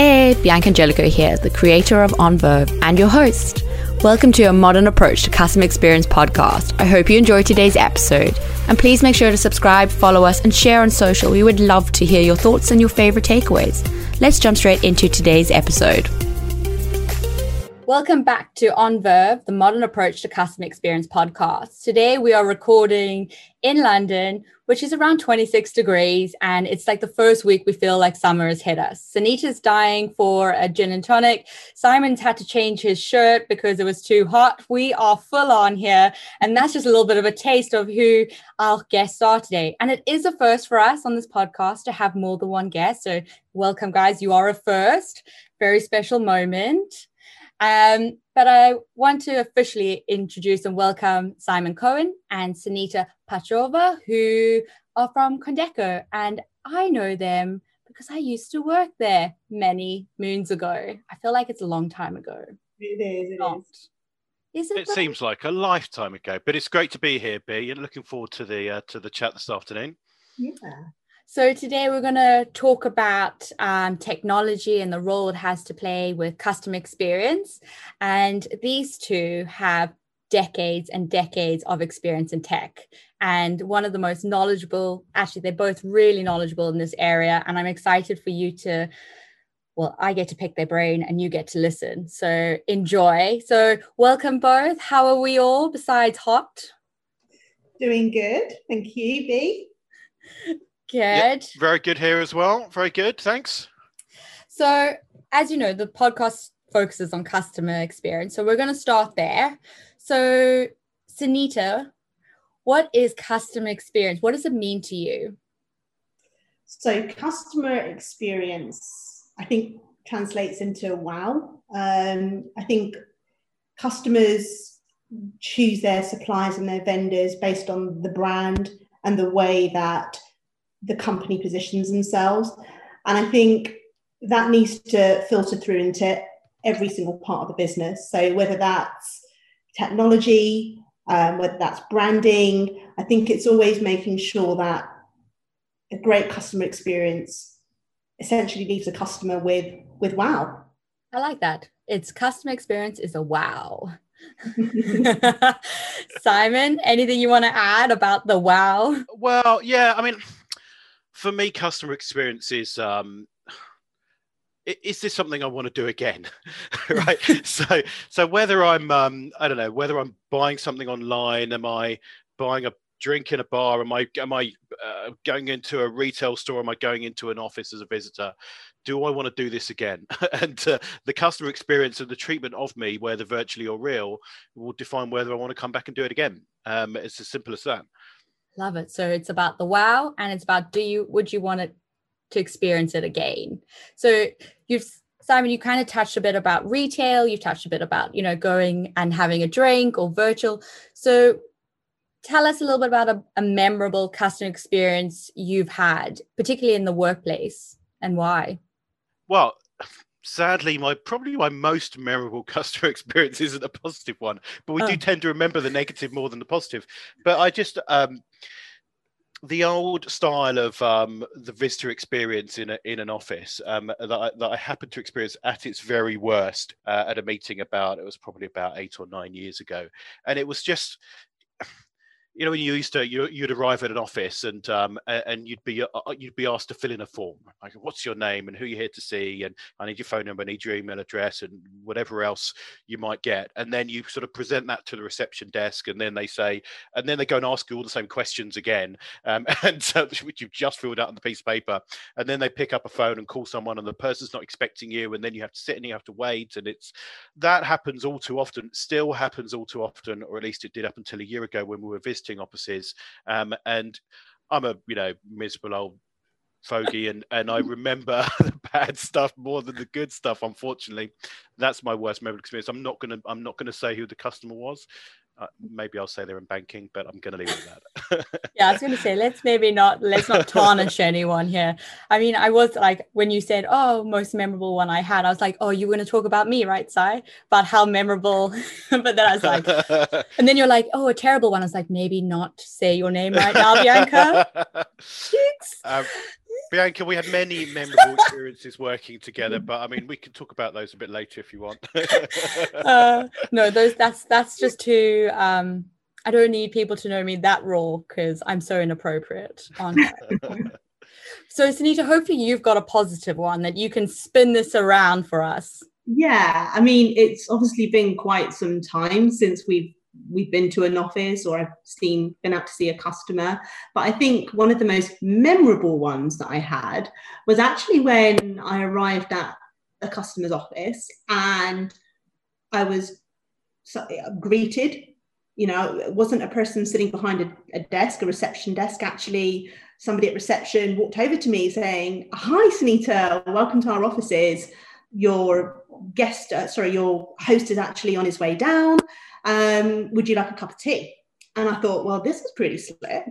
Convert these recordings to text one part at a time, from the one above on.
Hey, Bianca Angelico here, the creator of On Verve and your host. Welcome to a modern approach to customer experience podcast. I hope you enjoyed today's episode. And please make sure to subscribe, follow us, and share on social. We would love to hear your thoughts and your favorite takeaways. Let's jump straight into today's episode. Welcome back to On Verve, the modern approach to customer experience podcast. Today we are recording in London, which is around 26 degrees, and it's like the first week we feel like summer has hit us. Sunita's dying for a gin and tonic. Simon's had to change his shirt because it was too hot. We are full on here, and that's just a little bit of a taste of who our guests are today. And it is a first for us on this podcast to have more than one guest. So, welcome, guys. You are a first. Very special moment. Um, but I want to officially introduce and welcome Simon Cohen and Sunita Pachova, who are from Condeco. And I know them because I used to work there many moons ago. I feel like it's a long time ago. It is. It Not. is. Is it, it seems like a lifetime ago, but it's great to be here, B, and looking forward to the uh, to the chat this afternoon. Yeah. So, today we're going to talk about um, technology and the role it has to play with customer experience. And these two have decades and decades of experience in tech. And one of the most knowledgeable, actually, they're both really knowledgeable in this area. And I'm excited for you to, well, I get to pick their brain and you get to listen. So, enjoy. So, welcome both. How are we all besides hot? Doing good. Thank you, B. Good. Yep, very good here as well. Very good. Thanks. So, as you know, the podcast focuses on customer experience. So, we're going to start there. So, Sunita, what is customer experience? What does it mean to you? So, customer experience, I think, translates into wow. Um, I think customers choose their suppliers and their vendors based on the brand and the way that the company positions themselves. And I think that needs to filter through into every single part of the business. So whether that's technology, um, whether that's branding, I think it's always making sure that a great customer experience essentially leaves a customer with with wow. I like that. It's customer experience is a wow. Simon, anything you want to add about the wow? Well, yeah, I mean for me, customer experience is um, is this something I want to do again? right. so so whether I'm um, I don't know whether I'm buying something online, am I buying a drink in a bar? Am I am I uh, going into a retail store? Am I going into an office as a visitor? Do I want to do this again? and uh, the customer experience and the treatment of me, whether virtually or real, will define whether I want to come back and do it again. Um, it's as simple as that. Love it. So it's about the wow and it's about do you would you want it to experience it again? So you've Simon, you kind of touched a bit about retail, you touched a bit about, you know, going and having a drink or virtual. So tell us a little bit about a, a memorable customer experience you've had, particularly in the workplace and why. Well, sadly my probably my most memorable customer experience isn't a positive one but we oh. do tend to remember the negative more than the positive but i just um the old style of um, the visitor experience in a, in an office um, that, I, that I happened to experience at its very worst uh, at a meeting about it was probably about eight or nine years ago, and it was just you know when you used to you, would arrive at an office and um, and you'd be uh, uh, you'd be asked to fill in a form like what's your name and who you're here to see and I need your phone number, I need your email address and whatever else you might get. And then you sort of present that to the reception desk and then they say and then they go and ask you all the same questions again um, and so, which you've just filled out on the piece of paper. And then they pick up a phone and call someone and the person's not expecting you and then you have to sit and you have to wait and it's that happens all too often still happens all too often or at least it did up until a year ago when we were visiting visiting offices. Um, and I'm a you know miserable old fogey and and I remember the bad stuff more than the good stuff unfortunately that's my worst memorable experience I'm not going to I'm not to say who the customer was uh, maybe I'll say they're in banking, but I'm going to leave it at that. yeah, I was going to say let's maybe not let's not tarnish anyone here. I mean, I was like when you said, "Oh, most memorable one I had," I was like, "Oh, you're going to talk about me, right, Si? About how memorable." but then I was like, and then you're like, "Oh, a terrible one." I was like, maybe not say your name right now, Bianca. um, Bianca, we had many memorable experiences working together, but I mean, we can talk about those a bit later if you want. uh, no, those that's that's just too. Um, I don't need people to know me that raw because I'm so inappropriate. so, Sunita, hopefully you've got a positive one that you can spin this around for us. Yeah, I mean, it's obviously been quite some time since we've we've been to an office or I've seen been out to see a customer. But I think one of the most memorable ones that I had was actually when I arrived at a customer's office and I was greeted. You know, it wasn't a person sitting behind a, a desk, a reception desk. Actually, somebody at reception walked over to me saying, "Hi, Sunita, welcome to our offices. Your guest, uh, sorry, your host is actually on his way down." um, would you like a cup of tea? And I thought, well, this is pretty slick.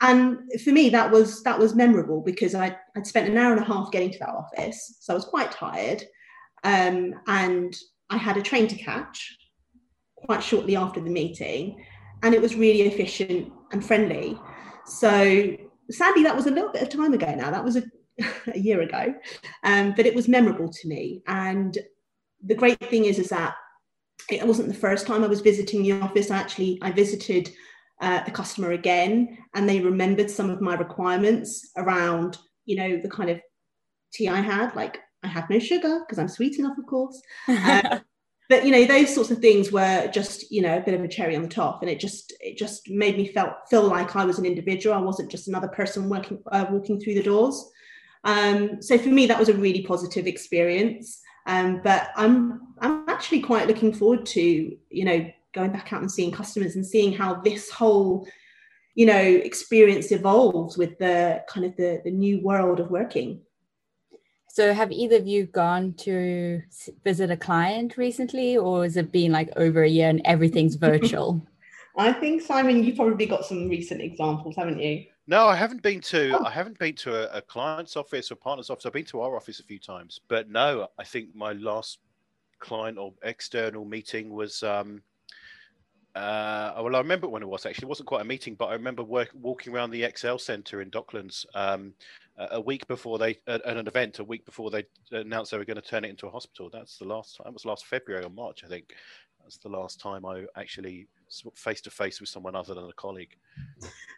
And for me, that was that was memorable because I, I'd spent an hour and a half getting to that office, so I was quite tired, um, and I had a train to catch quite shortly after the meeting, and it was really efficient and friendly. So sadly, that was a little bit of time ago now. That was a, a year ago, um, but it was memorable to me. And the great thing is, is that it wasn't the first time I was visiting the office. Actually, I visited uh, the customer again, and they remembered some of my requirements around, you know, the kind of tea I had. Like I had no sugar because I'm sweet enough, of course. Uh, but you know, those sorts of things were just, you know, a bit of a cherry on the top, and it just it just made me felt feel like I was an individual. I wasn't just another person working uh, walking through the doors. Um, so for me, that was a really positive experience. Um, but I'm I'm actually quite looking forward to you know going back out and seeing customers and seeing how this whole you know experience evolves with the kind of the, the new world of working. So have either of you gone to visit a client recently, or has it been like over a year and everything's virtual? I think Simon, you've probably got some recent examples, haven't you? No, I haven't been to. Oh. I haven't been to a, a, client's office or partner's office. I've been to our office a few times, but no, I think my last client or external meeting was. Um, uh, well, I remember when it was actually. It wasn't quite a meeting, but I remember work, walking around the ExCeL Centre in Docklands um, a week before they at an event, a week before they announced they were going to turn it into a hospital. That's the last. That was last February or March, I think. That's the last time I actually face to face with someone other than a colleague.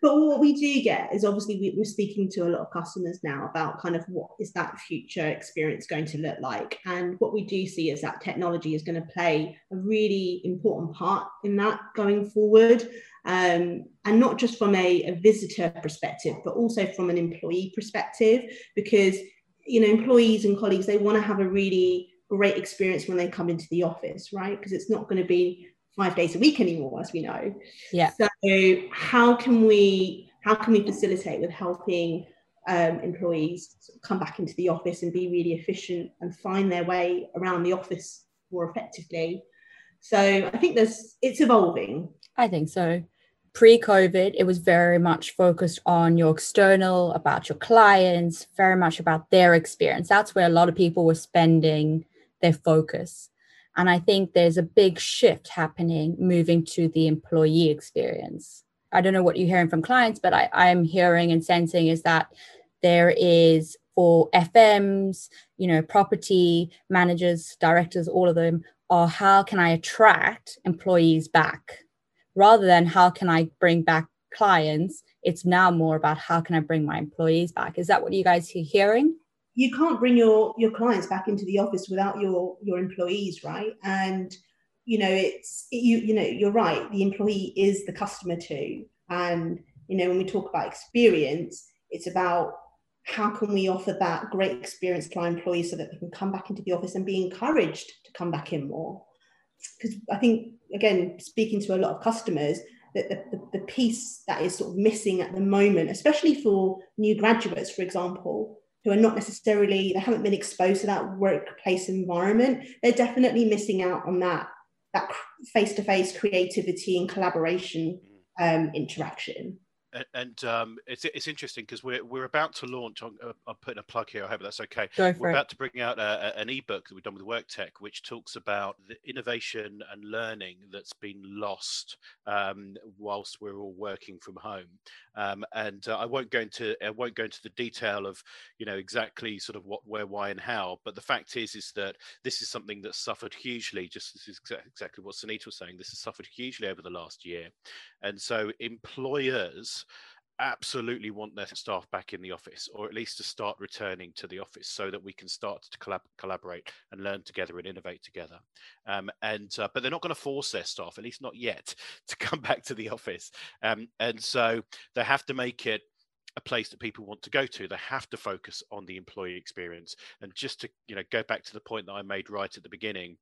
But what we do get is obviously we're speaking to a lot of customers now about kind of what is that future experience going to look like. And what we do see is that technology is going to play a really important part in that going forward. Um, and not just from a, a visitor perspective, but also from an employee perspective, because you know employees and colleagues they want to have a really great experience when they come into the office, right? Because it's not going to be five days a week anymore, as we know. Yeah. So how can we how can we facilitate with helping um, employees come back into the office and be really efficient and find their way around the office more effectively? So I think there's it's evolving. I think so. Pre-COVID, it was very much focused on your external, about your clients, very much about their experience. That's where a lot of people were spending their focus. And I think there's a big shift happening moving to the employee experience. I don't know what you're hearing from clients, but I, I'm hearing and sensing is that there is for FMs, you know, property managers, directors, all of them are how can I attract employees back rather than how can I bring back clients? It's now more about how can I bring my employees back. Is that what you guys are hearing? You can't bring your your clients back into the office without your your employees right? And you know it's you you know you're right the employee is the customer too. And you know when we talk about experience it's about how can we offer that great experience to our employees so that they can come back into the office and be encouraged to come back in more. Because i think again speaking to a lot of customers that the, the, the piece that is sort of missing at the moment especially for new graduates for example who are not necessarily they haven't been exposed to that workplace environment they're definitely missing out on that that face-to-face creativity and collaboration um, interaction and um, it's it's interesting because we're we're about to launch. I'm, uh, I'm, putting a plug here. I hope that's okay. We're it. about to bring out a, an ebook that we've done with WorkTech, which talks about the innovation and learning that's been lost um, whilst we're all working from home. Um, and uh, I won't go into I won't go into the detail of you know exactly sort of what, where, why, and how. But the fact is, is that this is something that suffered hugely. Just this is exactly what Sunita was saying. This has suffered hugely over the last year, and so employers absolutely want their staff back in the office or at least to start returning to the office so that we can start to collab- collaborate and learn together and innovate together. Um, and uh, but they're not going to force their staff at least not yet to come back to the office. Um, and so they have to make it a place that people want to go to. They have to focus on the employee experience. And just to you know go back to the point that i made right at the beginning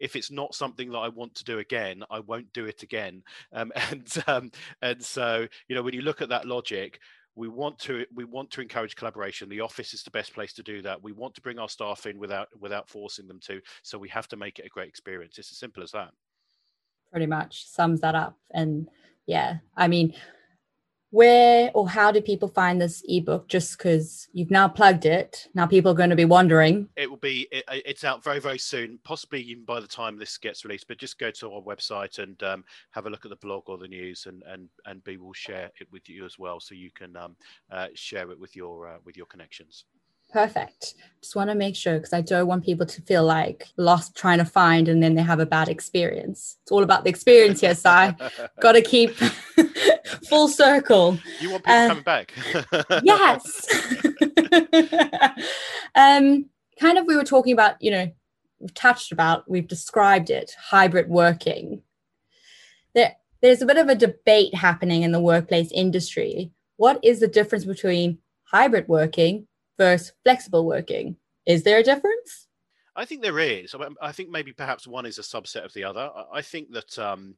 if it's not something that i want to do again i won't do it again. Um, and um, and so you know when you look at that logic we want to we want to encourage collaboration. The office is the best place to do that. We want to bring our staff in without without forcing them to. So we have to make it a great experience. It's as simple as that. Pretty much sums that up. And yeah i mean where or how do people find this ebook? Just because you've now plugged it. Now people are going to be wondering. It will be it, it's out very very soon possibly even by the time this gets released but just go to our website and um, have a look at the blog or the news and and and b will share it with you as well so you can um, uh, share it with your uh, with your connections Perfect. Just want to make sure because I don't want people to feel like lost trying to find and then they have a bad experience. It's all about the experience here, Si. Got to keep full circle. You want people uh, coming back? yes. um, kind of, we were talking about, you know, we've touched about, we've described it, hybrid working. There, there's a bit of a debate happening in the workplace industry. What is the difference between hybrid working versus flexible working. Is there a difference? I think there is. I think maybe perhaps one is a subset of the other. I think that um,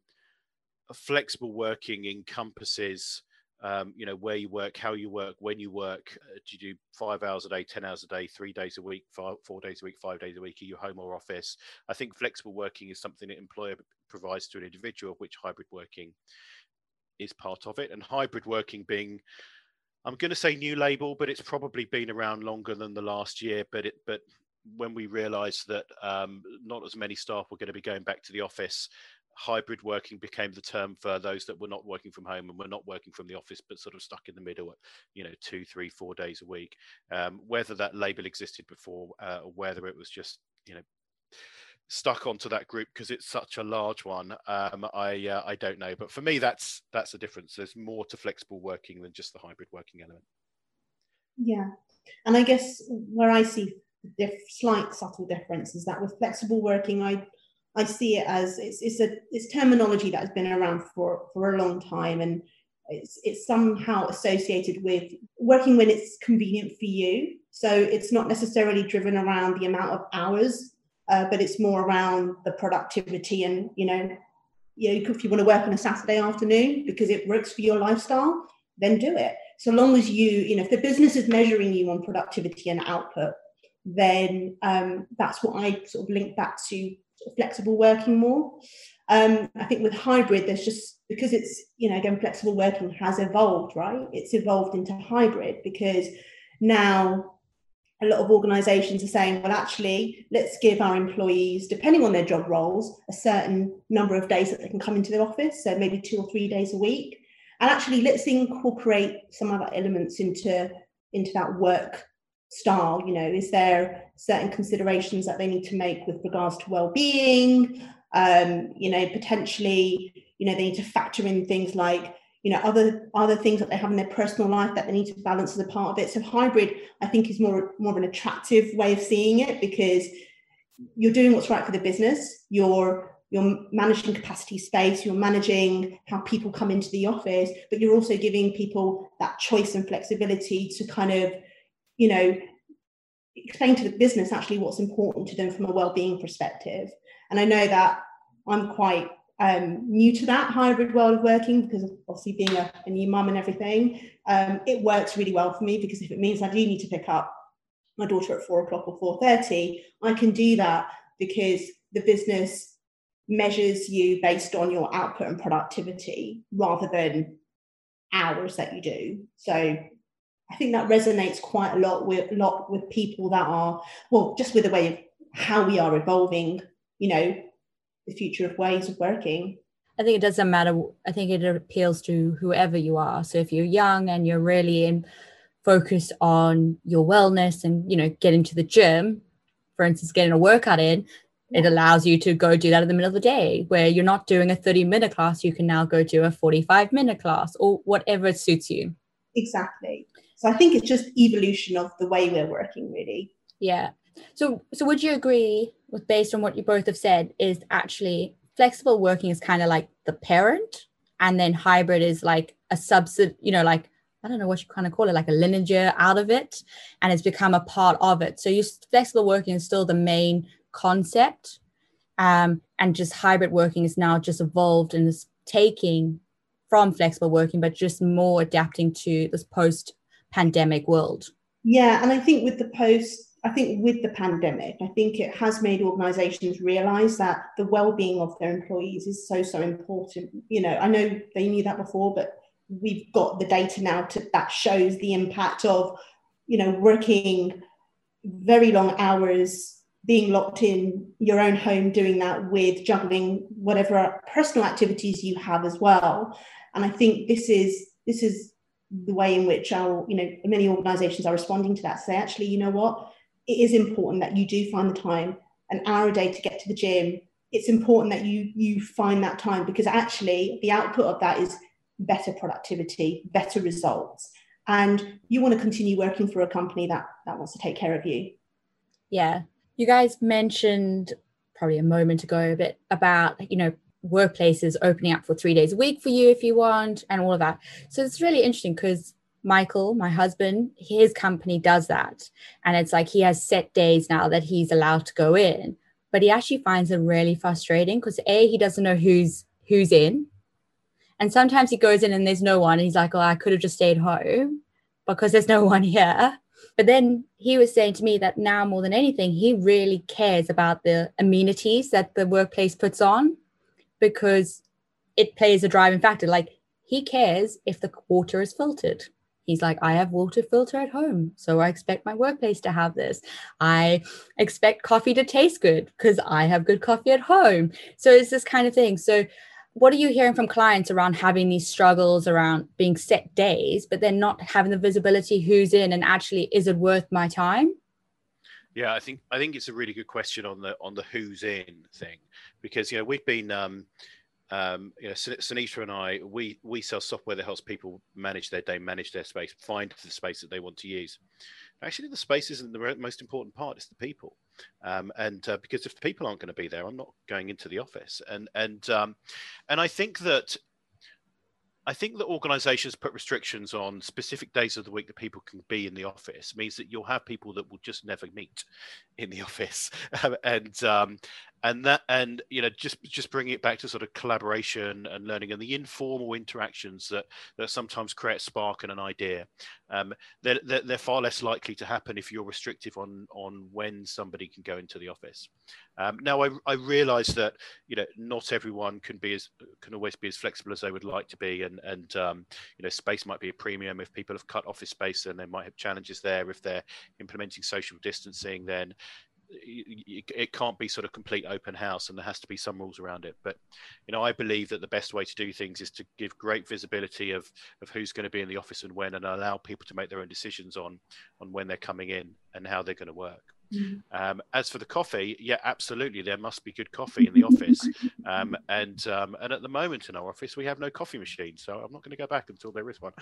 flexible working encompasses, um, you know, where you work, how you work, when you work. Uh, do you do five hours a day, ten hours a day, three days a week, five, four days a week, five days a week? Are you home or office? I think flexible working is something that employer provides to an individual, which hybrid working is part of it. And hybrid working being I'm going to say new label, but it's probably been around longer than the last year. But it, but when we realised that um, not as many staff were going to be going back to the office, hybrid working became the term for those that were not working from home and were not working from the office, but sort of stuck in the middle, at, you know, two, three, four days a week. Um, whether that label existed before, uh, or whether it was just, you know, stuck onto that group because it's such a large one um, i uh, i don't know but for me that's that's the difference. There's more to flexible working than just the hybrid working element. Yeah and i guess where i see the slight subtle difference is that with flexible working i i see it as it's it's a it's terminology that has been around for for a long time and it's, it's somehow associated with working when it's convenient for you. So it's not necessarily driven around the amount of hours uh, but it's more around the productivity and you know you know, if you want to work on a Saturday afternoon because it works for your lifestyle, then do it. So long as you, you know, if the business is measuring you on productivity and output, then um, that's what I sort of link back to flexible working more. Um, I think with hybrid, there's just because it's, you know, again, flexible working has evolved, right? It's evolved into hybrid because now a lot of organizations are saying, well, actually, let's give our employees, depending on their job roles, a certain number of days that they can come into the office. So maybe two or three days a week. And actually, let's incorporate some other elements into, into that work style. You know, is there certain considerations that they need to make with regards to well-being? Um, you know, potentially, you know, they need to factor in things like you know other other things that they have in their personal life that they need to balance as a part of it. So hybrid i think is more more of an attractive way of seeing it because you're doing what's right for the business. You're you're managing capacity space. You're managing how people come into the office but you're also giving people that choice and flexibility to kind of you know explain to the business actually what's important to them from a well-being perspective. And i know that i'm quite um, new to that hybrid world of working because obviously being a, a new mum and everything. Um, it works really well for me because if it means I do need to pick up my daughter at four o'clock or four thirty, I can do that because the business measures you based on your output and productivity rather than hours that you do. So I think that resonates quite a lot with lot with people that are well, just with the way of how we are evolving, you know, the future of ways of working. I think it doesn't matter. I think it appeals to whoever you are. So if you're young and you're really in focused on your wellness and you know getting to the gym, for instance, getting a workout in, it allows you to go do that in the middle of the day where you're not doing a 30 minute class. You can now go to a 45 minute class or whatever suits you. Exactly. So I think it's just evolution of the way we're working, really. Yeah. So so would you agree with based on what you both have said is actually flexible working is kind of like the parent and then hybrid is like a subset, you know, like I don't know what you kind of call it, like a lineage out of it, and it's become a part of it. So you flexible working is still the main concept, um, and just hybrid working is now just evolved and is taking from flexible working, but just more adapting to this post-pandemic world. Yeah, and I think with the post I think with the pandemic, I think it has made organizations realize that the well-being of their employees is so, so important. You know, I know they knew that before, but we've got the data now to, that shows the impact of, you know, working very long hours, being locked in your own home, doing that with juggling whatever personal activities you have as well. And I think this is this is the way in which our, you know, many organizations are responding to that. Say, actually, you know what? It is important that you do find the time an hour a day to get to the gym. It's important that you you find that time because actually the output of that is better productivity better results. And you want to continue working for a company that that wants to take care of you. Yeah. You guys mentioned probably a moment ago a bit about you know workplaces opening up for three days a week for you if you want and all of that. So it's really interesting because Michael, my husband, his company does that. And it's like he has set days now that he's allowed to go in. But he actually finds it really frustrating because A, he doesn't know who's who's in. And sometimes he goes in and there's no one. And he's like, Oh, I could have just stayed home because there's no one here. But then he was saying to me that now more than anything, he really cares about the amenities that the workplace puts on because it plays a driving factor. Like he cares if the water is filtered He's like, I have water filter at home, so I expect my workplace to have this. I expect coffee to taste good because I have good coffee at home. So it's this kind of thing. So what are you hearing from clients around having these struggles around being set days, but then not having the visibility who's in and actually is it worth my time? Yeah, I think I think it's a really good question on the on the who's in thing because you know we've been um, um, you know, Sunita and I, we we sell software that helps people manage their day, manage their space, find the space that they want to use. Actually, the space isn't the most important part; it's the people. Um, and uh, because if the people aren't going to be there, I'm not going into the office. And and um, and I think that I think that organizations put restrictions on specific days of the week that people can be in the office means that you'll have people that will just never meet in the office, and um, and that and you know just just bringing it back to sort of collaboration and learning and the informal interactions that that sometimes create spark and an idea. Um, they're, they're, they're far less likely to happen if you're restrictive on on when somebody can go into the office. Um, now I, I realize that you know not everyone can be as can always be as flexible as they would like to be and and um, you know space might be a premium if people have cut office space and they might have challenges there if they're implementing social distancing then it can't be sort of complete open house and there has to be some rules around it. But you know i believe that the best way to do things is to give great visibility of of who's going to be in the office and when and allow people to make their own decisions on on when they're coming in and how they're going to work. Mm-hmm. um, as for the coffee yeah absolutely there must be good coffee in the office. Um, and um, and at the moment in our office we have no coffee machine so i'm not going to go back until there is one.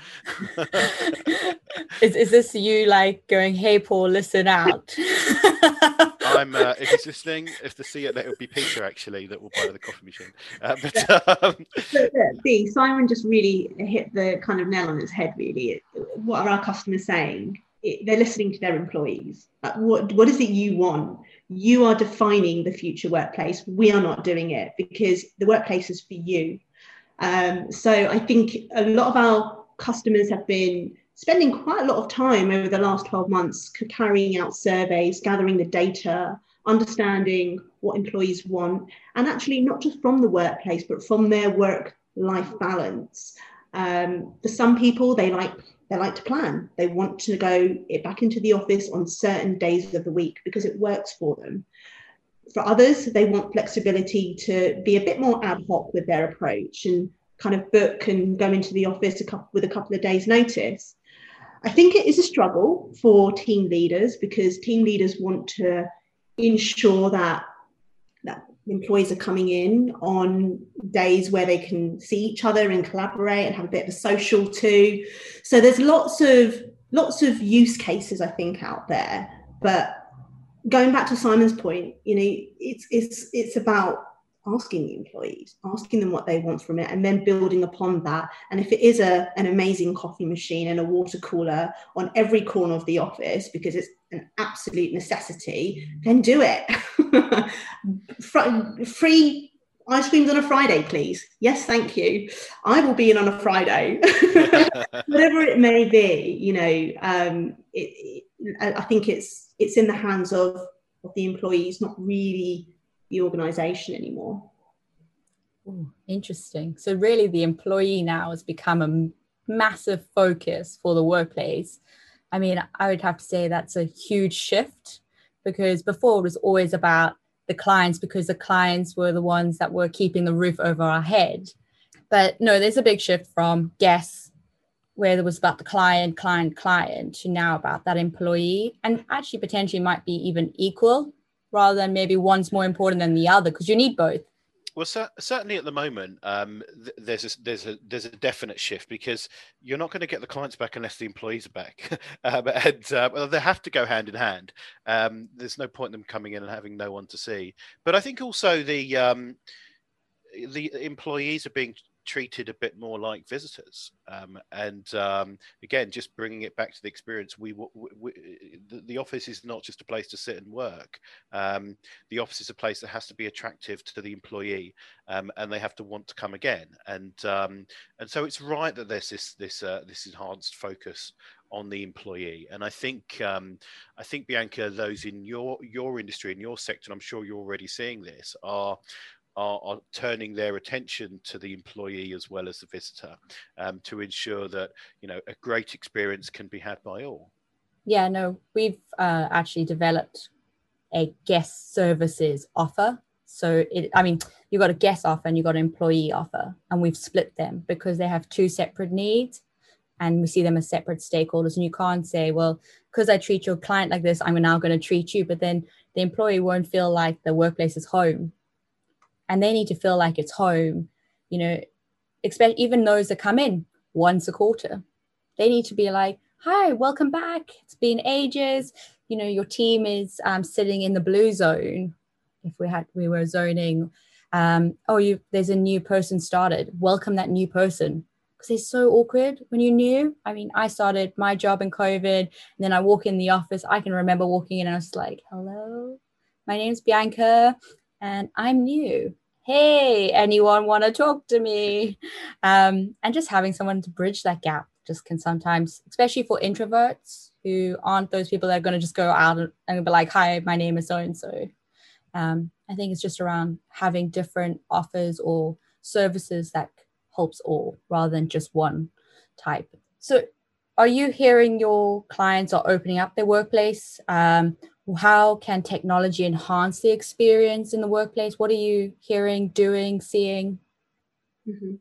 Is, is this you like going hey paul listen out I'm uh, if he's listening, if the see it, that it would be Peter actually that will buy the coffee machine. Uh, but um... B, Simon just really hit the kind of nail on its head. Really, what are our customers saying? It, they're listening to their employees. what what is it you want? You are defining the future workplace. We are not doing it because the workplace is for you. Um, so I think a lot of our customers have been spending quite a lot of time over the last 12 months carrying out surveys, gathering the data, understanding what employees want, and actually not just from the workplace, but from their work life balance. Um, for some people, they like they like to plan. They want to go back into the office on certain days of the week because it works for them. For others, they want flexibility to be a bit more ad hoc with their approach and kind of book and go into the office a couple, with a couple of days' notice. I think it is a struggle for team leaders because team leaders want to ensure that that employees are coming in on days where they can see each other and collaborate and have a bit of a social too. So there's lots of lots of use cases I think out there, but going back to Simon's point, you know, it's it's it's about asking the employees, asking them what they want from it, and then building upon that. And if it is a, an amazing coffee machine and a water cooler on every corner of the office because it's an absolute necessity, then do it. Free ice creams on a Friday, please. Yes, thank you. I will be in on a Friday, whatever it may be. You know, um, it, it, I think it's it's in the hands of of the employees, not really the organization anymore. Ooh, interesting. So, really, the employee now has become a massive focus for the workplace. I mean, I would have to say that's a huge shift because before it was always about the clients because the clients were the ones that were keeping the roof over our head. But no, there's a big shift from guests, where there was about the client, client, client, to now about that employee, and actually potentially might be even equal rather than maybe one's more important than the other because you need both. Well, certainly at the moment, um, th- there's a, there's a there's a definite shift because you're not going to get the clients back unless the employees are back, um, and uh, they have to go hand in hand. Um, there's no point in them coming in and having no one to see. But I think also the um, the employees are being treated a bit more like visitors. Um, and um, again, just bringing it back to the experience, we, we, we the, the, office is not just a place to sit and work. Um, the office is a place that has to be attractive to the employee, um, and they have to want to come again. And um, and so it's right that there's this this uh, this enhanced focus on the employee. And I think um, I think Bianca, those in your your industry in your sector, I'm sure you're already seeing this, are are, are, turning their attention to the employee as well as the visitor um, to ensure that you know a great experience can be had by all. Yeah, no, we've uh, actually developed a guest services offer. So it, I mean, you've got a guest offer and you've got an employee offer, and we've split them because they have two separate needs, and we see them as separate stakeholders. And you can't say, well, because I treat your client like this, I'm now going to treat you, but then the employee won't feel like the workplace is home and they need to feel like it's home you know expect even those that come in once a quarter. They need to be like hi welcome back. It's been ages. You know your team is um, sitting in the blue zone. If we had we were zoning um, oh you there's a new person started. Welcome that new person. Because it's so awkward when you're new. I mean i started my job in covid and then i walk in the office. I can remember walking in and i was like hello. My name's bianca and I'm new. Hey, anyone want to talk to me? Um, and just having someone to bridge that gap just can sometimes, especially for introverts who aren't those people that are going to just go out and be like, hi, my name is so and so. I think it's just around having different offers or services that helps all rather than just one type. So, are you hearing your clients are opening up their workplace? Um, how can technology enhance the experience in the workplace? What are you hearing, doing, seeing? Mm-hmm.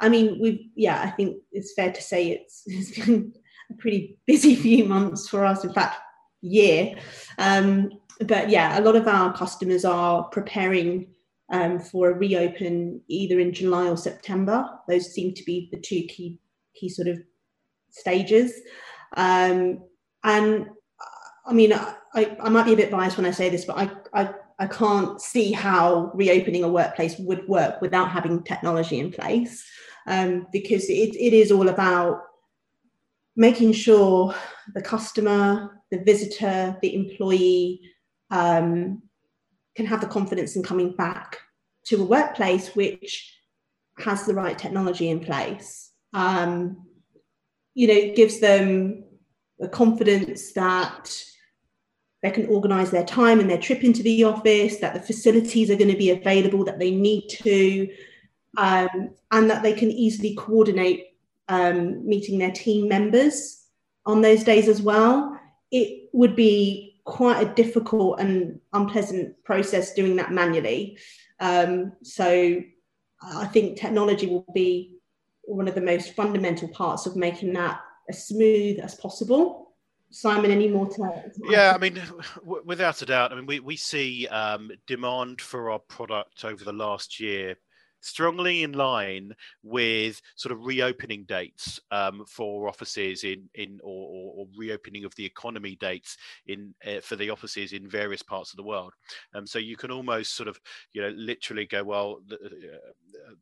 I mean, we've, yeah, I think it's fair to say it's, it's been a pretty busy few months for us, in fact, year. Um, but yeah, a lot of our customers are preparing um, for a reopen either in July or September. Those seem to be the two key, key sort of stages. Um, and I mean, I, I might be a bit biased when I say this, but I, I, I can't see how reopening a workplace would work without having technology in place um, because it, it is all about making sure the customer, the visitor, the employee um, can have the confidence in coming back to a workplace which has the right technology in place. Um, you know, it gives them the confidence that they can organise their time and their trip into the office, that the facilities are going to be available that they need to, um, and that they can easily coordinate um, meeting their team members on those days as well, it would be quite a difficult and unpleasant process doing that manually. Um, so I think technology will be one of the most fundamental parts of making that as smooth as possible. Simon, any more to? Yeah, I mean, w- without a doubt. I mean, we we see um, demand for our product over the last year strongly in line with sort of reopening dates um, for offices in in or, or, reopening of the economy dates in uh, for the offices in various parts of the world. Um, so you can almost sort of you know literally go well. The, uh,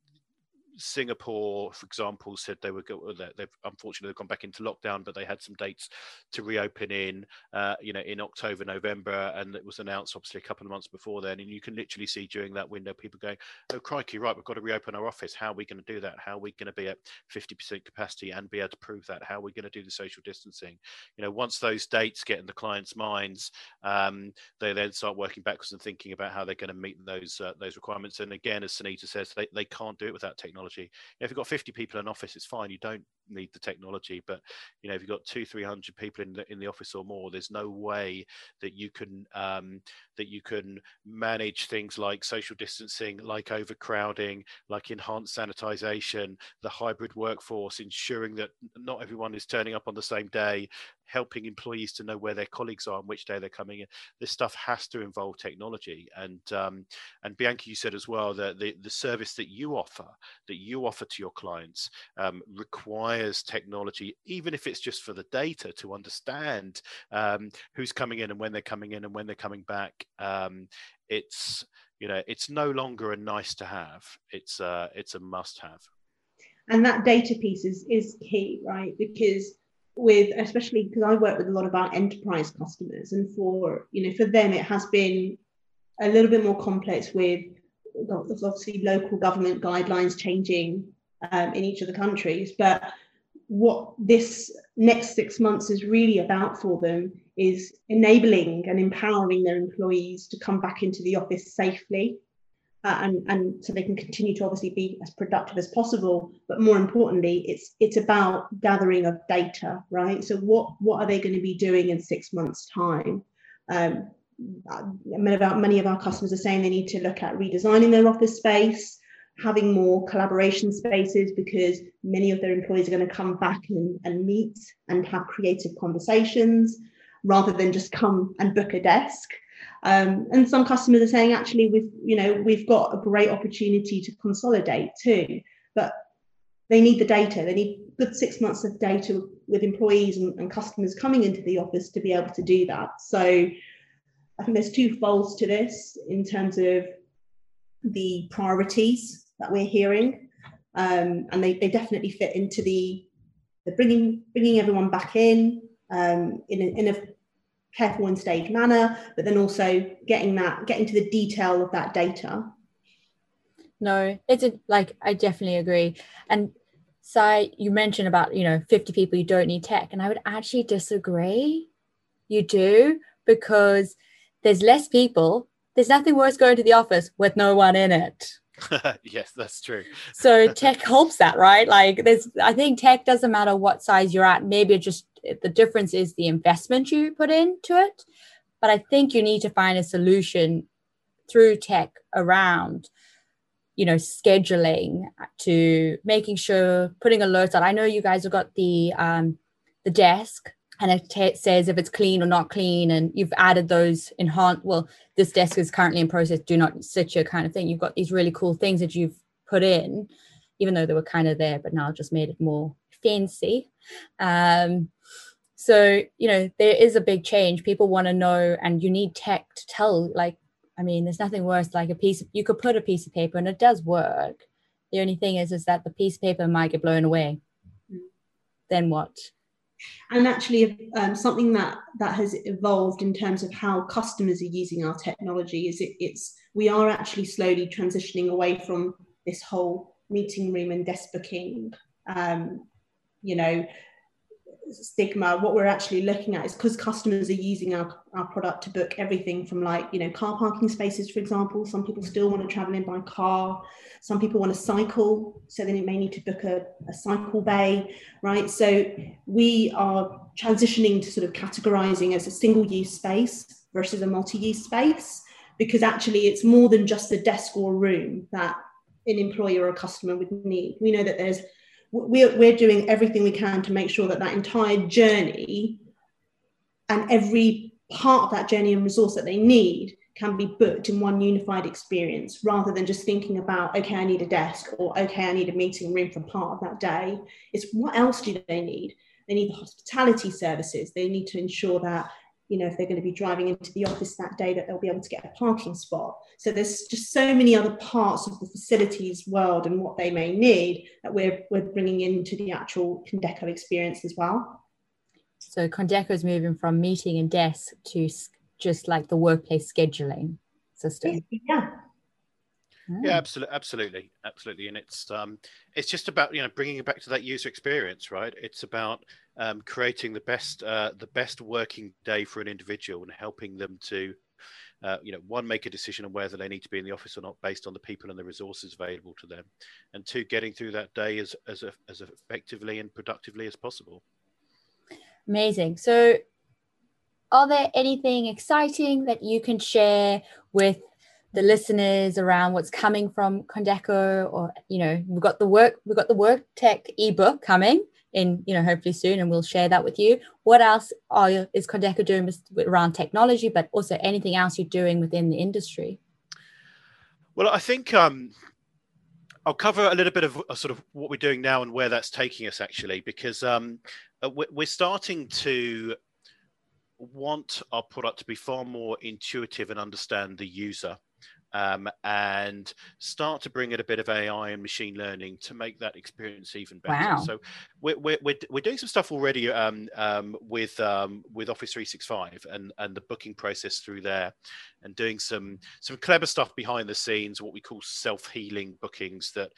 Singapore, for example, said they were go- they've unfortunately gone back into lockdown, but they had some dates to reopen in, uh, you know, in October, November, and it was announced obviously a couple of months before then. And you can literally see during that window people going, "Oh crikey, right, we've got to reopen our office. How are we going to do that? How are we going to be at 50% capacity and be able to prove that? How are we going to do the social distancing? You know, once those dates get in the clients' minds, um, they then start working backwards and thinking about how they're going to meet those uh, those requirements. And again, as Sunita says, they, they can't do it without technology technology. if you've got 50 people in office, it's fine. You don't need the technology. But you know, if you've got two, three hundred people in the in the office or more, there's no way that you can um, that you can manage things like social distancing, like overcrowding, like enhanced sanitization, the hybrid workforce, ensuring that not everyone is turning up on the same day, helping employees to know where their colleagues are and which day they're coming in. This stuff has to involve technology. And um, and Bianca, you said as well that the, the service that you offer, that you offer to your clients, um, requires technology, even if it's just for the data to understand um, who's coming in and when they're coming in and when they're coming back. Um, it's you know it's no longer a nice to have. It's uh, it's a must have. And that data piece is is key, right? Because with especially because I work with a lot of our enterprise customers, and for you know for them it has been a little bit more complex with obviously local government guidelines changing um, in each of the countries. But what this next six months is really about for them is enabling and empowering their employees to come back into the office safely uh, and, and so they can continue to obviously be as productive as possible. But more importantly it's it's about gathering of data right? So what what are they going to be doing in six months time? Um, many of, our, many of our customers are saying they need to look at redesigning their office space having more collaboration spaces because many of their employees are going to come back and, and meet and have creative conversations rather than just come and book a desk um, and some customers are saying, actually, we've you know we've got a great opportunity to consolidate too, but they need the data. They need good six months of data with employees and, and customers coming into the office to be able to do that. So I think there's two folds to this in terms of the priorities that we're hearing, um, and they, they definitely fit into the the bringing bringing everyone back in um, in a, in a careful and staged manner, but then also getting that, getting to the detail of that data. No, it's a, like, I definitely agree. And Si, you mentioned about, you know, 50 people, you don't need tech. And I would actually disagree. You do, because there's less people. There's nothing worse going to the office with no one in it. yes, that's true. so tech helps that, right? Like there's I think tech doesn't matter what size you're at. Maybe just the difference is the investment you put into it. But I think you need to find a solution through tech around, you know, scheduling to making sure putting alerts out. I know you guys have got the um, the desk and it t- says if it's clean or not clean and you've added those enhanced well this desk is currently in process do not sit your kind of thing. You've got these really cool things that you've put in even though they were kind of there but now just made it more fancy. Um, so you know there is a big change. People want to know and you need tech to tell like i mean there's nothing worse like a piece of, you could put a piece of paper and it does work. The only thing is is that the piece of paper might get blown away. Mm. then what and actually um, something that that has evolved in terms of how customers are using our technology is it, it's we are actually slowly transitioning away from this whole meeting room and desk booking um, you know stigma what we're actually looking at is because customers are using our, our product to book everything from like you know car parking spaces for example. Some people still want to travel in by car. Some people want to cycle so then it may need to book a, a cycle bay right? So we are transitioning to sort of categorizing as a single use space versus a multi-use space because actually it's more than just a desk or room that an employer or a customer would need. We know that there's we're, we're doing everything we can to make sure that that entire journey and every part of that journey and resource that they need can be booked in one unified experience rather than just thinking about okay i need a desk or okay i need a meeting room for part of that day. It's what else do they need? They need the hospitality services. They need to ensure that you know if they're going to be driving into the office that day that they'll be able to get a parking spot. So there's just so many other parts of the facilities world and what they may need that we're, we're bringing into the actual condeco experience as well. So condeco is moving from meeting and desk to just like the workplace scheduling system. Yeah yeah. Absolutely absolutely absolutely. And it's um it's just about you know bringing it back to that user experience right? It's about um, creating the best uh, the best working day for an individual and helping them to uh, you know one make a decision on whether they need to be in the office or not based on the people and the resources available to them and two getting through that day as as, as effectively and productively as possible. Amazing. So are there anything exciting that you can share with the listeners around what's coming from Condeco or you know we've got the work we've got the work tech ebook coming in you know hopefully soon and we'll share that with you. What else are is condeco doing around technology but also anything else you're doing within the industry? Well i think um, i'll cover a little bit of uh, sort of what we're doing now and where that's taking us actually because um, uh, we're starting to want our product to be far more intuitive and understand the user um, and start to bring in a bit of AI and machine learning to make that experience even better. Wow. So we're, we're, we're, doing some stuff already um, um, with um, with Office 365 and, and the booking process through there and doing some some clever stuff behind the scenes what we call self-healing bookings that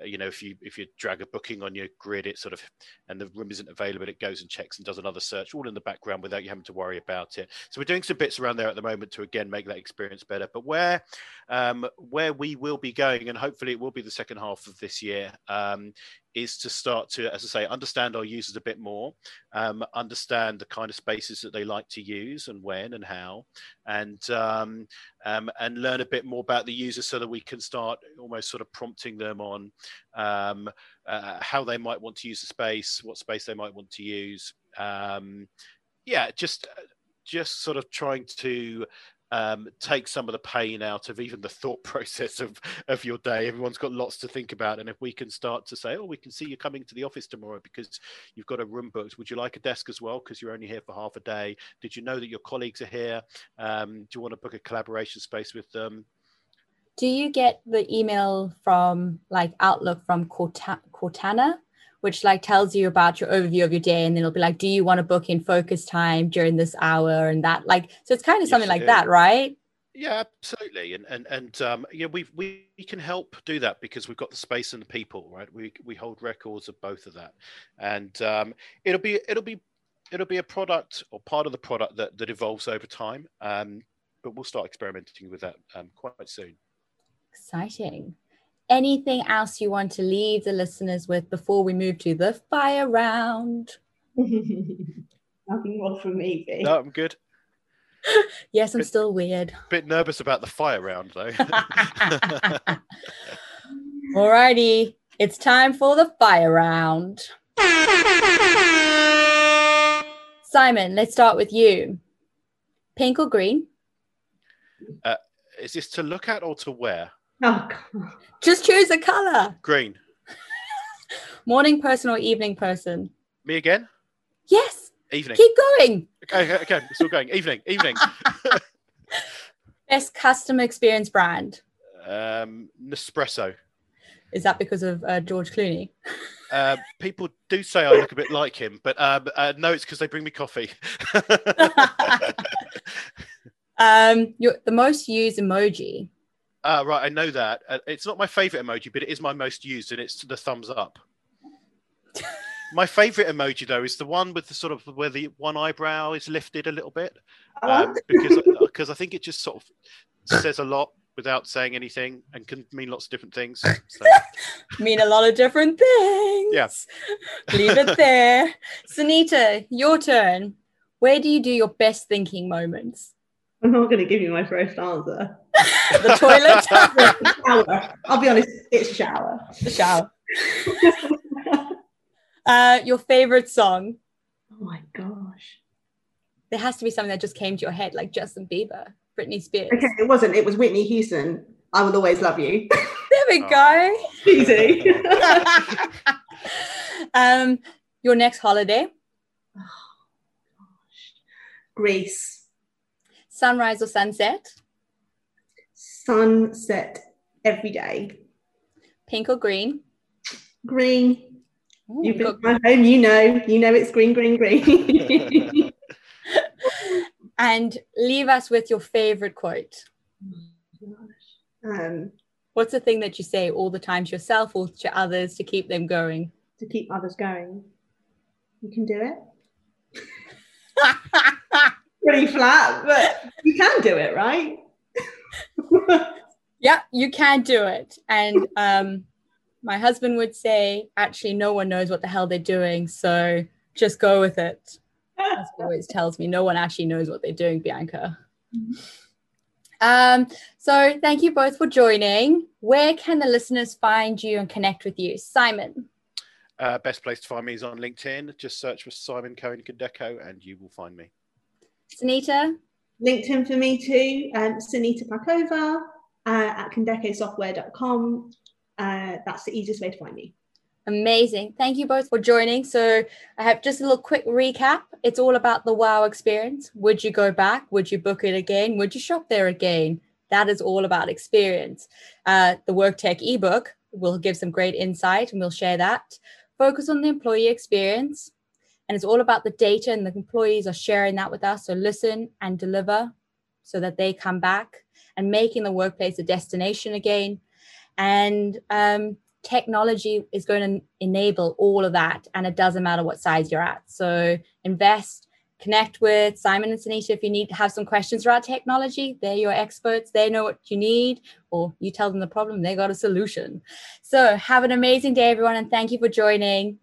uh, you know if you if you drag a booking on your grid it sort of and the room isn't available it goes and checks and does another search all in the background without you having to worry about it. So we're doing some bits around there at the moment to again make that experience better. But where um, where we will be going and hopefully it will be the second half of this year um, is to start to, as I say, understand our users a bit more, um, understand the kind of spaces that they like to use and when and how, and um, um, and learn a bit more about the user so that we can start almost sort of prompting them on um, uh, how they might want to use the space, what space they might want to use. Um, yeah, just just sort of trying to um, take some of the pain out of even the thought process of of your day. Everyone's got lots to think about, and if we can start to say, "Oh, we can see you coming to the office tomorrow because you've got a room booked. Would you like a desk as well because you're only here for half a day? Did you know that your colleagues are here? Um, do you want to book a collaboration space with them?" Do you get the email from like Outlook from Cortana? Which like tells you about your overview of your day and then it'll be like do you want to book in focus time during this hour? and that like so it's kind of something like that right? Yeah absolutely and and and um yeah we we can help do that because we've got the space and the people right? We we hold records of both of that and um it'll be it'll be it'll be a product or part of the product that that evolves over time um but we'll start experimenting with that um, quite soon. Exciting anything else you want to leave the listeners with before we move to the fire round? Nothing more from me. Babe. No, I'm good. yes, I'm bit, still weird. Bit nervous about the fire round though. Alrighty, it's time for the fire round. Simon, let's start with you. Pink or green? Uh, is this to look at or to wear? Oh, God. Just choose a color. Green. Morning person or evening person? Me again? Yes. Evening. Keep going. Okay, okay, okay. still going. Evening, evening. Best customer experience brand? Um, Nespresso. Is that because of uh, George Clooney? Uh, people do say I look a bit like him, but um, uh, no, it's because they bring me coffee. um, your, the most used emoji? Uh, right, I know that. Uh, it's not my favorite emoji, but it is my most used, and it's the thumbs up. My favourite emoji though is the one with the sort of where the one eyebrow is lifted a little bit, um, because because I think it just sort of says a lot without saying anything and can mean lots of different things. So, Mean a lot of different things. Yeah. Leave it there. Sunita, your turn. Where do you do your best thinking moments? I'm not going to give you my first answer. The toilet, shower. I'll be honest, it's shower. the shower. Uh, your favorite song? Oh my gosh. There has to be something that just came to your head, like Justin Bieber, Britney Spears. Okay, it wasn't. It was Whitney Houston. I will always love you. There we go. Easy. um, your next holiday? Greece. Sunrise or sunset? Sunset every day. Pink or green? Green. Ooh, You've been got- my home, you know. You know it's green, green, green. and leave us with your favorite quote. um, What's the thing that you say all the time to yourself or to others to keep them going? to keep others going. You can do it. Pretty flat, but you can do it, right? yeah, you can do it. And um, my husband would say, actually, no one knows what the hell they're doing. So just go with it. As he always tells me, no one actually knows what they're doing, Bianca. Um, so thank you both for joining. Where can the listeners find you and connect with you? Simon. uh, best place to find me is on LinkedIn. Just search for Simon Cohen Condeco and you will find me. Sunita. LinkedIn for me too. Um, Sunita Pachova uh, at condecosoftware.com. Uh, that's the easiest way to find me. Amazing. Thank you both for joining. So, I have just a little quick recap. It's all about the wow experience. Would you go back? Would you book it again? Would you shop there again? That is all about experience. Uh, the Work Tech ebook will give some great insight and we'll share that. Focus on the employee experience. And it's all about the data, and the employees are sharing that with us. So, listen and deliver so that they come back and making the workplace a destination again. And um, technology is going to enable all of that and it doesn't matter what size you're at. So invest connect with simon and sunita if you need to have some questions about technology. They're your experts. They know what you need or you tell them the problem they got a solution. So have an amazing day everyone and thank you for joining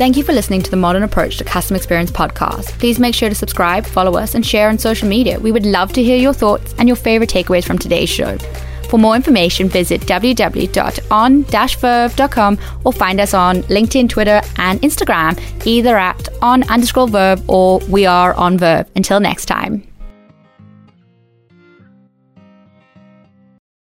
Thank you for listening to the Modern Approach to Customer Experience podcast. Please make sure to subscribe, follow us, and share on social media. We would love to hear your thoughts and your favorite takeaways from today's show. For more information, visit www.on-verve.com or find us on LinkedIn, Twitter, and Instagram, either at on underscore verve or we are on verve. Until next time.